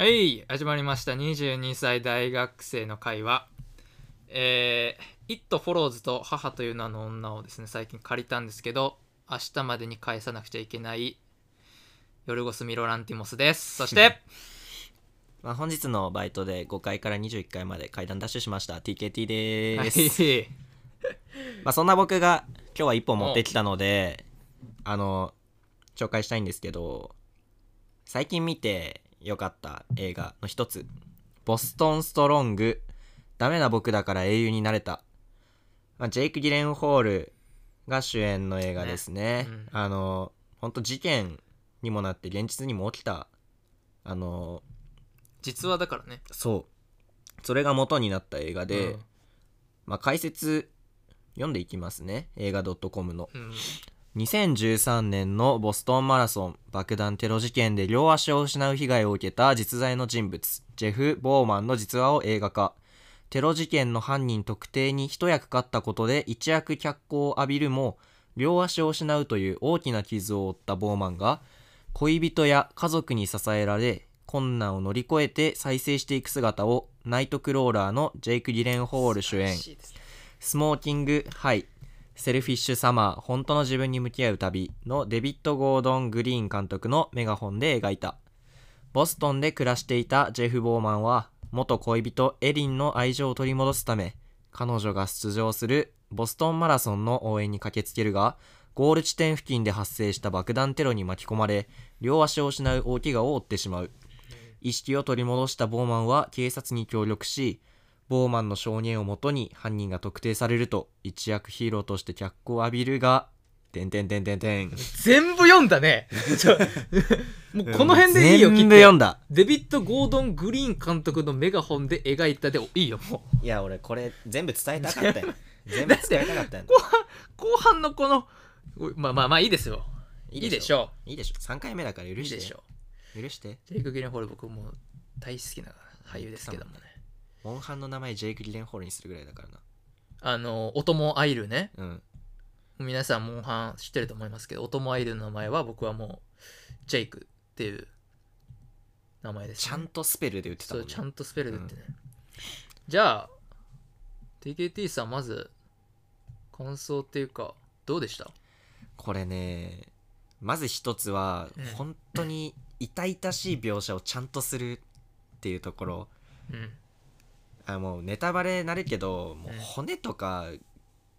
はい始まりました。22歳大学生の会話。えー、It Follows と母という名の女をですね最近借りたんですけど明日までに返さなくちゃいけないヨルゴス・ミロランティモスです。そして まあ、本日のバイトで5階から21階まで階段ダッシュしました。TKT ではす、い。まあ、そんな僕が今日は一本持ってきたのであの紹介したいんですけど最近見てよかった映画の一つ「ボストン・ストロング。ダメな僕だから英雄になれた」まあ、ジェイク・ギレンホールが主演の映画ですね。ねうん。あの本当事件にもなって現実にも起きた。あの実話だからね。そう。それが元になった映画で、うん。まあ、解説読んでいきますね。映画 .com の。うん2013年のボストンマラソン爆弾テロ事件で両足を失う被害を受けた実在の人物ジェフ・ボーマンの実話を映画化。テロ事件の犯人特定に一役買ったことで一躍脚光を浴びるも両足を失うという大きな傷を負ったボーマンが恋人や家族に支えられ困難を乗り越えて再生していく姿をナイトクローラーのジェイク・ギレンホール主演。スモーキング・ハイ、セルフィッシュ・サマー、本当の自分に向き合う旅のデビッド・ゴードン・グリーン監督のメガホンで描いた。ボストンで暮らしていたジェフ・ボーマンは、元恋人エリンの愛情を取り戻すため、彼女が出場するボストンマラソンの応援に駆けつけるが、ゴール地点付近で発生した爆弾テロに巻き込まれ、両足を失う大怪我を負ってしまう。意識を取り戻したボーマンは警察に協力し、ボーマンの証言をもとに犯人が特定されると一躍ヒーローとして脚光を浴びるが、てんてんてんてんてん。全部読んだね もうこの辺でいいよ全切って部読んだ。デビッド・ゴードン・グリーン監督のメガホンで描いたでいいよもういや、俺これ全部伝えたかったよ。全部伝えたかったよ。後半後半のこのまあまあまあいいですよいいでしょ？いいでしょ？3回目だから許して。いいでしょ許して。ジェイク・ギレンホール僕もう大好きな俳優ですけどもねモンハンの名前ジェイク・リレンホールにするぐらいだからな。あのオトモアイルね。うん。皆さんモンハン知ってると思いますけどオトモアイルの名前は僕はもうジェイクっていう名前です、ちゃんとスペルで打ってたもね。そうんちゃんとスペルでってね、じゃあ TKT さんまず感想っていうかどうでした？これね、まず一つはうん、本当に痛々しい描写をちゃんとするっていうところ。うんあもうネタバレなるけどもううん骨とか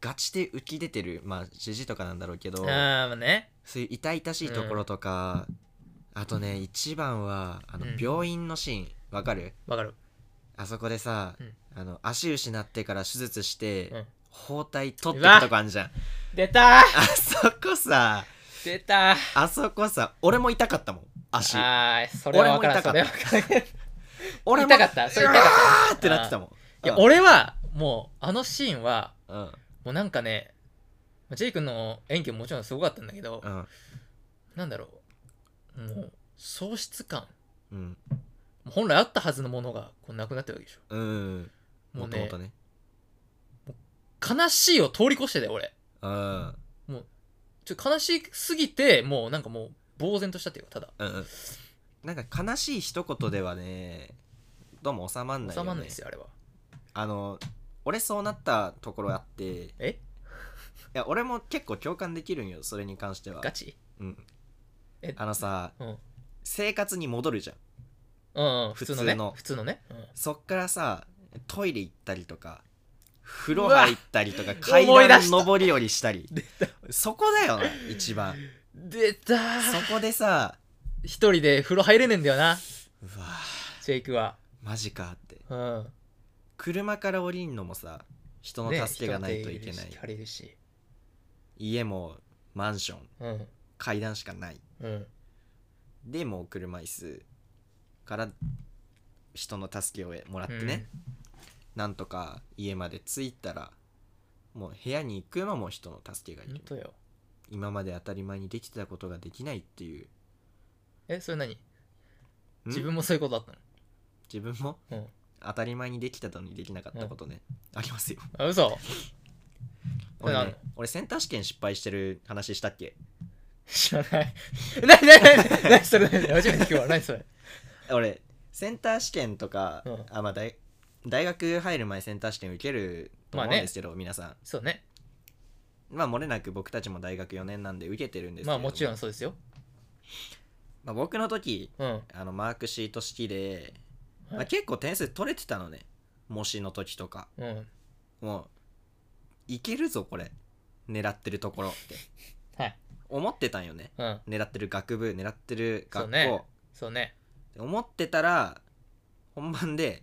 ガチで浮き出てるまあ CG とかなんだろうけどああまあね。そういう痛々しいところとか、あとね一番はあのうん。病院のシーンわかる？わかる。あそこでさ、うん。あの足失ってから手術して、うん。包帯取ってくとこあんじゃん。出たあそこさ出たあそこさ俺も痛かったもん足。ああそれは分からんそれは分からん俺も痛かった。それ痛かった。ってなってたもん。いや、うん。俺はもうあのシーンはうん。もうなんかねまあジェイ君の演技ももちろんすごかったんだけど、うん。なんだろう。もう喪失感。うん。もう本来あったはずのものがこうなくなってるわけでしょ。うんもうねもともとね。悲しいを通り越してだよ俺。うん。ちょ悲しすぎてもうなんかもう呆然としたっていうかただ。うんうん。なんか悲しい一言ではねどうも収まんないよ、ね、収まんないですよあれは。あの俺そうなったところあって いえや俺も結構共感できるんよそれに関しては。ガチ？うん。え？あのさうん。生活に戻るじゃん。うん、うん、普通の。ね。普通のね、うん。そっからさトイレ行ったりとか風呂入ったりとか 階段上り下り。した。りそこだよな一番。出た。ーそこでさ一人で風呂入れねえんだよな。うわ。ジェイクはマジかって。うん。車から降りんのもさ人のね助けがないといけない、人の手入れるし借りるし。家もマンション。うん。階段しかない。うん。でもう車椅子から人の助けをもらってね、なんとか家まで着いたらもう部屋に行くのも人の助けがいる。今まで当たり前にできてたことができないっていう。えそれ何？ん？自分もそういうことだった自分ものうん。当たり前にできたのにできなかったことね、ありますよ。あ嘘。俺なね俺センター試験失敗してる話したっけ？知らない。なになになになにそれなに初めて聞くわ。なにそれ。俺センター試験とか、うん。あまあ大大学入る前センター試験受けると思うんまあねですけど、皆さん。そうね。まあ漏れなく僕たちも大学4年なんで受けてるんですけど。まあもちろんそうですよ。まあ、僕の時うん。あのマークシート式で、まあ、はい結構点数取れてたのね。模試の時とか。うん。もういけるぞこれ。狙ってるところって。はい。思ってたんよね。うん。狙ってる学部狙ってる学校、そうね。そうね。思ってたら本番で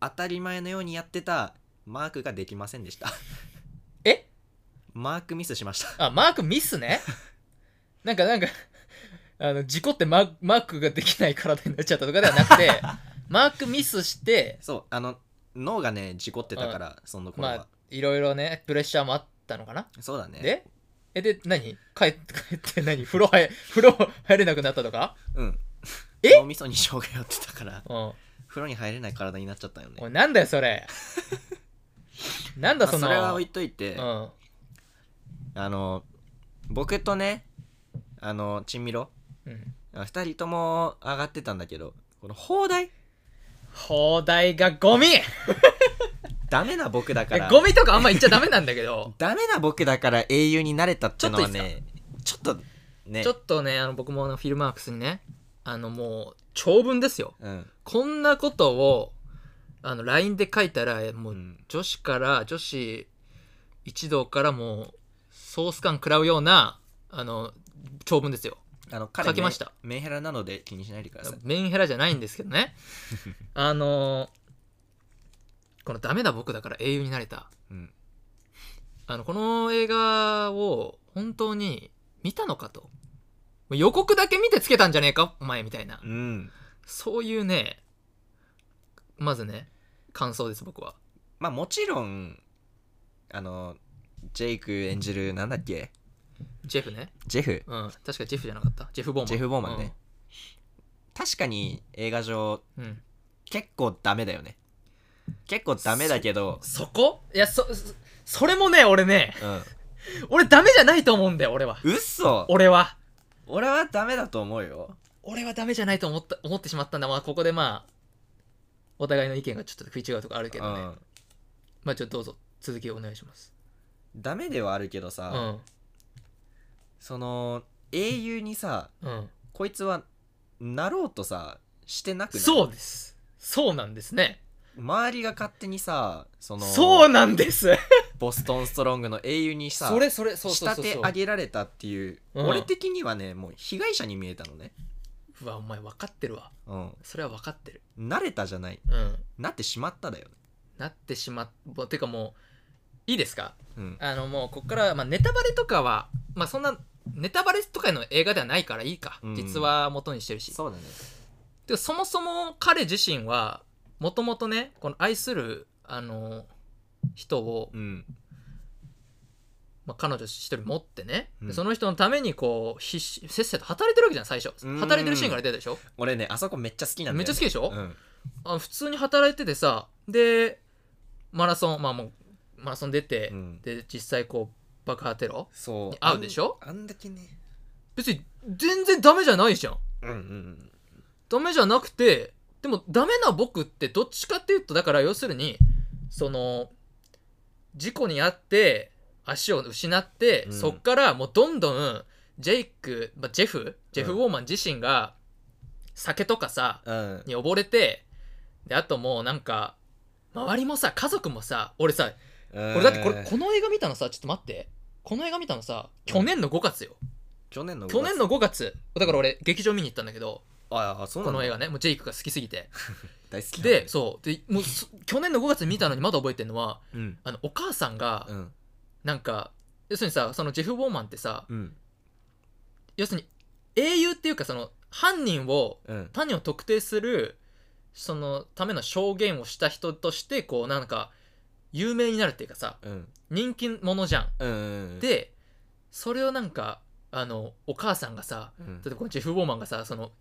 当たり前のようにやってたマークができませんでした。え？マークミスしました。あマークミスね？なんかなんかあの事故ってママークができない体になっちゃったとかではなくてマークミスしてそうあの脳がね事故ってたから、その頃は、まあいろいろねプレッシャーもあったのかな？そうだね。でえで何？帰って 帰って何？風呂入風呂入れなくなったとか？うん。え？脳みそに障害をってたからうん。風呂に入れない体になっちゃったよね。おいなんだよそれ。なんだまあそれは置いといて、うん。あの僕とねあのチンミロ。うん。2人とも上がってたんだけどこの放題放題がゴミ。ダメな僕だから。ゴミとかあんま言っちゃダメなんだけど。ダメな僕だから英雄になれたってのはねちょっとね。ちょっとねあの僕もあのフィルマークスにねあのもう長文ですよ。うん。こんなことをあの LINE で書いたらもううん。女子から女子一同からもうソース感食らうようなあの長文ですよあの彼書きました。メンヘラなので気にしないでください。メンヘラじゃないんですけどね。あのこのダメだ僕だから英雄になれた。うん。あのこの映画を本当に見たのかと。予告だけ見てつけたんじゃねえか？お前みたいな。うん。そういうねまずね感想です僕は。まあもちろんあのジェイク演じるなんだっけ？ジェフね。ジェフ？うん。確かジェフじゃなかった。ジェフ・ボーマン。ジェフボーマンね。確かに映画上うん、うん結構ダメだよね。結構ダメだけどそこ？いやそそそれもね俺ね。うん。俺ダメじゃないと思うんだよ俺は。嘘。俺は。俺はダメだと思うよ。俺はダメじゃないと思った思ってしまったんだ。まあここでまあお互いの意見がちょっと食い違うとかあるけどね、うん。まあちょっとどうぞ。続きお願いします。ダメではあるけどうさ、んその英雄にさうん。こいつはなろうとさしてなくない？そうです。そうなんですね。周りが勝手にさそのそうなんです。ボストンストロングの英雄にさそれそれそうそうそうそう。仕立て上げられたっていう、うん。俺的にはねもう被害者に見えたのね。うわお前分かってるわ。うん。それは分かってる。慣れたじゃない？うん。なってしまっただよね。なってしまってかもういいですか？うん。あのもうここから、まあ、ネタバレとかはまあそんなネタバレとかの映画ではないからいいか、うん。実話元にしてるし。そうだね。でそもそも彼自身はもともとねこの愛するあの人を、うん。まあ、彼女一人持ってね、でうん。その人のためにこう必死せっせと働いてるわけじゃん最初。うん。働いてるシーンから出たでしょ？俺ねあそこめっちゃ好きなんだよ、ね、めっちゃ好きでしょ？うん。あ普通に働いててさでマラソンまあもうマラソン出て、うん。で実際こう爆破テロそう。に合うでしょ？あんあんだけね。別に全然ダメじゃないじゃん。うんうんダメじゃなくてでもダメな僕ってどっちかっていうとだから要するにその事故に遭って足を失って、うん。そっからもうどんどんジェイク、まあ、ジェフ？ジェフ・ウォーマン自身が酒とかさうん。に溺れてであともうなんか周りもさ家族もさ俺さうん俺だってこれこの映画見たのさちょっと待って。この映画見たのさ去年の5月よ、去年の5月。去年の5月。だから俺劇場見に行ったんだけどああそうなのこの映画ね。もうジェイクが好きすぎて。大好きでそう。でもうそ去年の5月に見たのにまだ覚えてるのはうん。あのお母さんがうん。なんか要するにさそのジェフ・ボーマンってさうん。要するに英雄っていうかその犯人をうん。犯人を特定するそのための証言をした人としてこうなんか有名になるっていうかさうん。人気者じゃん。うんうんでそれをなんかあのお母さんがさうん。例えばこのジェフ・ボーマンがさその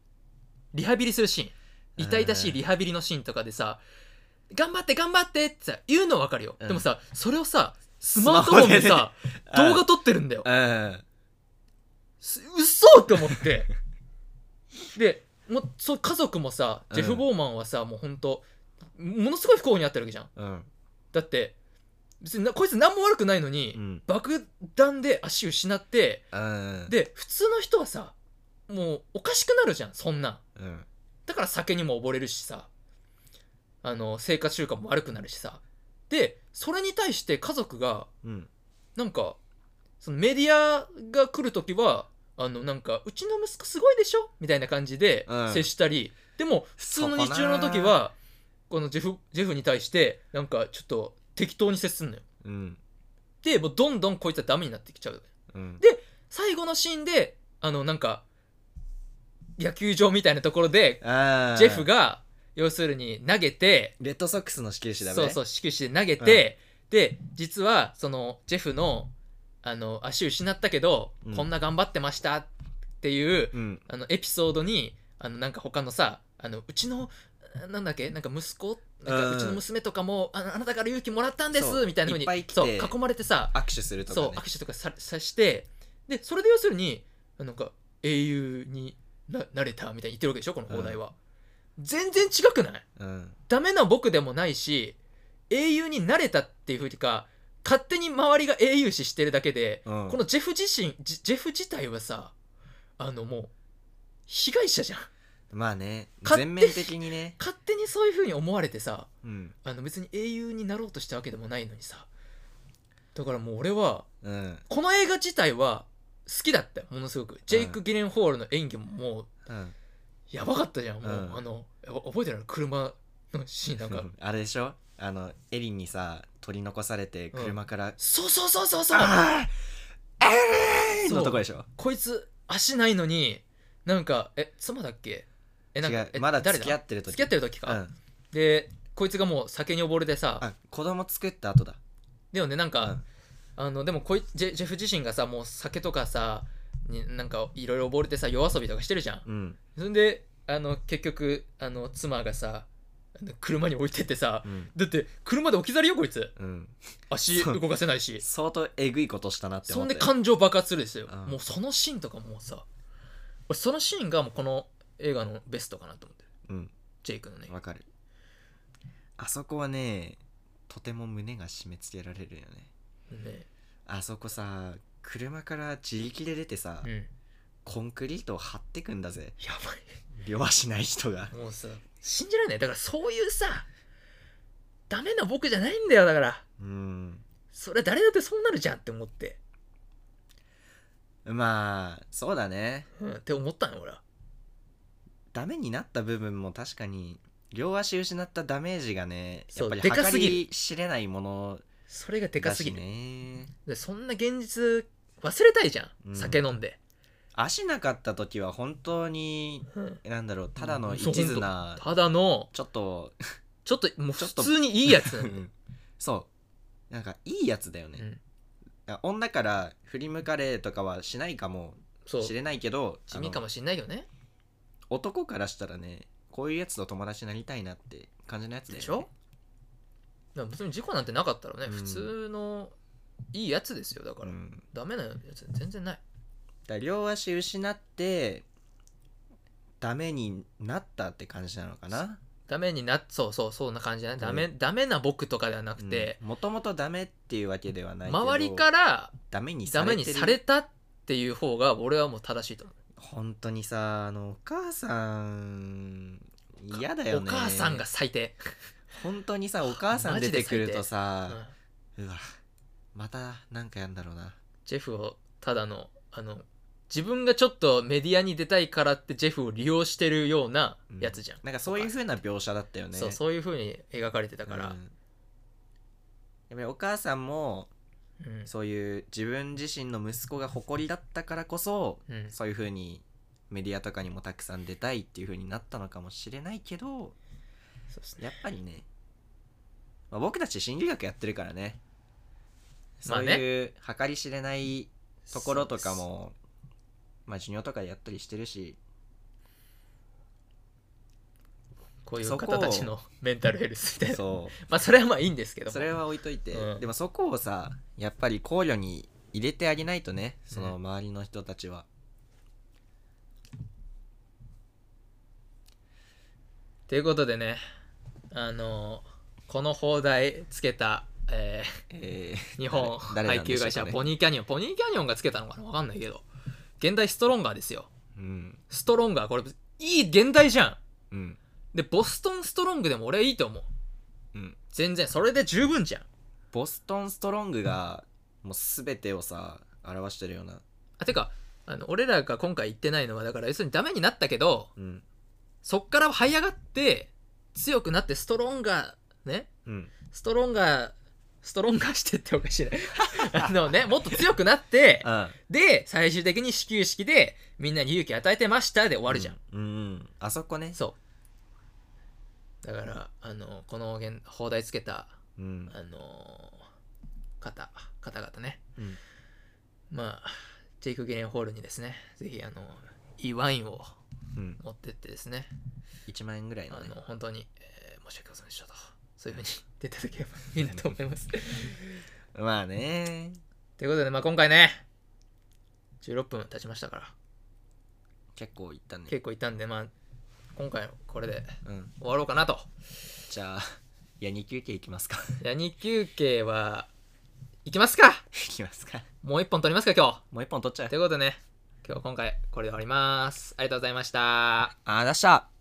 リハビリするシーン。痛々しいリハビリのシーンとかでさ「頑張って頑張って」ってさ言うのは分かるよ、うん。でもさそれをさスマートフォンでさ動画撮ってるんだよ。うん。す嘘って思って。でもうそう家族もさうん。ジェフ・ボーマンはさ、もうほんとものすごい不幸にあってるわけじゃん。うんだって別になこいつ何も悪くないのに、うん。爆弾で足失ってうん。で普通の人はさもうおかしくなるじゃんそんな。んうん。だから酒にも溺れるしさ。あの生活習慣も悪くなるしさ。でそれに対して家族がうん。なんかそのメディアが来る時はあのなんかうちの息子すごいでしょ？みたいな感じでうん。接したり、でも普通の日常の時はこのジェフジェフに対してなんかちょっと適当に接すんのよ。うん。でもうどんどんこいつはダメになってきちゃう。うん。で最後のシーンであのなんか野球場みたいなところであー。ジェフが要するに投げてレッドソックスの始球式だねそうそう始球式で投げて、で実はそのジェフのあの足失ったけど、うん。こんな頑張ってましたっていううん。あのエピソードにあのなんか他のさあのうちのなんだっけ？なんか息子？なんかうんうちの娘とかも、ああなたから勇気もらったんです！みたいなふうにそう囲まれてさ握手するとかそうね握手とかささしてでそれで要するになんか英雄にななれたみたいに言ってるわけでしょ？この放題は、全然違くない？うん。ダメな僕でもないし英雄になれたっていうふうにか勝手に周りが英雄視してるだけで、うん。このジェフ自身ジジェフ自体はさあのもう被害者じゃんまあね全面的にね。勝手にそういうふうに思われてさうん。あの別に英雄になろうとしたわけでもないのにさだからもう俺はうん。この映画自体は好きだったよものすごく。ジェイク・ギレンホールの演技ももううん。やばかったじゃんもう、うん。あのお覚えてる車のシーンなんか。あれでしょ？あのエリンにさ取り残されて車から。そうそうそうそうそう。あーえーそうのとこでしょ？こいつ足ないのになんかえ妻だっけ？えなんかえ違うまだ誰付き合ってる時。付き合ってる時か、うん。でこいつがもう酒に溺れてさ。あ子供作った後だ。でもねなんか、うん。あのでもこいジェジェフ自身がさもう酒とかさになんかいろいろ溺れてさ夜遊びとかしてるじゃん。うん。そんであの結局あの妻がさあの車に置いてってさ、うん。だって車で置き去りよこいつ。うん。足そう。動かせないし。相当えぐいことしたなってそんで感情爆発するですよ、うん。もうそのシーンとかもうさ俺そのシーンがもうこの映画のベストかなと思ってる。うん。ジェイクのね。わかる。あそこはねとても胸が締め付けられるよね。ね。あそこさ車から自力で出てさ、うん。コンクリートを張ってくんだぜ。やば両足ない人が。いもうさ信じられない。だからそういうさダメな僕じゃないんだよだから。うん。それは誰だってそうなるじゃんって思って、まあそうだね。うん、って思ったの俺はダメになった部分も確かに両足失ったダメージがねやっぱりでかすぎる。計り知れないものそれがでかすぎる、ね。でそんな現実忘れたいじゃん、うん。酒飲んで、足なかった時は本当にうん。なんだろうただのうん一途なただのちょっとちょっともう普通にいいやつ。そう。なんかいいやつだよね、うん。女から振り向かれとかはしないかもしれないけども地味かもしんないよね男からしたらねこういうやつと友達になりたいなって感じのやつだよね。でしょ？だから別に事故なんてなかったらね、うん。普通のいいやつですよだから、うん。ダメなやつ全然ない。だから両足失ってダメになったって感じなのかな？ダメになそうそうそんな感じだね。ダメ、うダメな僕とかではなくて、もともとダメっていうわけではないけど周りからダメにさダメにれてるされたっていう方が俺はもう正しいと思う本当にさあのお母さん嫌だよね。お母さんが最低、本当にさお母さん出てくるとうさん。うわまたなんかやんだろうな。ジェフをただのあの自分がちょっとメディアに出たいからってジェフを利用してるようなやつじゃん、なんかそういう風な描写だったよね。そうそういう風に描かれてたから、うん。やっぱりお母さんもうん。そういう自分自身の息子が誇りだったからこそうん。そういう風にメディアとかにもたくさん出たいっていう風になったのかもしれないけどね。やっぱりね、まあ、僕たち心理学やってるからね。そういう計り知れないところとかもまあ授業とかでやったりしてるしこういう方たちのメンタルヘルスみたいな。そまあそれはまあいいんですけどそれは置いといて、うん。でもそこをさやっぱり考慮に入れてあげないとねそのうん周りの人たちは、ということでねあのこの放題つけた、ええー日本配給会社ポニーキャニオン。ポニーキャニオンがつけたのかなわかんないけど。現代ストロンガーですよ。うん。ストロンガー。これいい現代じゃん。うんでボストンストロングでも俺はいいと思う。うん。全然それで十分じゃん。ボストンストロングがもう全てをさ表してるような。あてかあの俺らが今回言ってないのはだから要するにダメになったけどうん。そっから這い上がって強くなってストロンガーね？うん。ストロンガーストロンガーしてっておかしいね。あのねもっと強くなってあで最終的に始球式でみんなに勇気与えてましたで終わるじゃん、うん、うん、あそこね。そうだからあのこの現放題つけたうん。あの方方々ね。うん。まあジェイク・ゲレンホールにですねぜひあのいいワインをうん。持ってってですね。1万円ぐらいのあねの本当に、えー申し訳ございませんでしたと。そういうふうに 言っていただければいいなと思います。まあね。ということで、まあ、今回ね16分経ちましたから。結構いったね。結構いったんでまあ今回これでうん。終わろうかなと。じゃあいや2休憩いきますか。ヤニ休憩は行きますか。いきますか。もう一本取りますか今日。もう一本取っちゃう。ということでね今日今回これで終わります。ありがとうございました。あー出した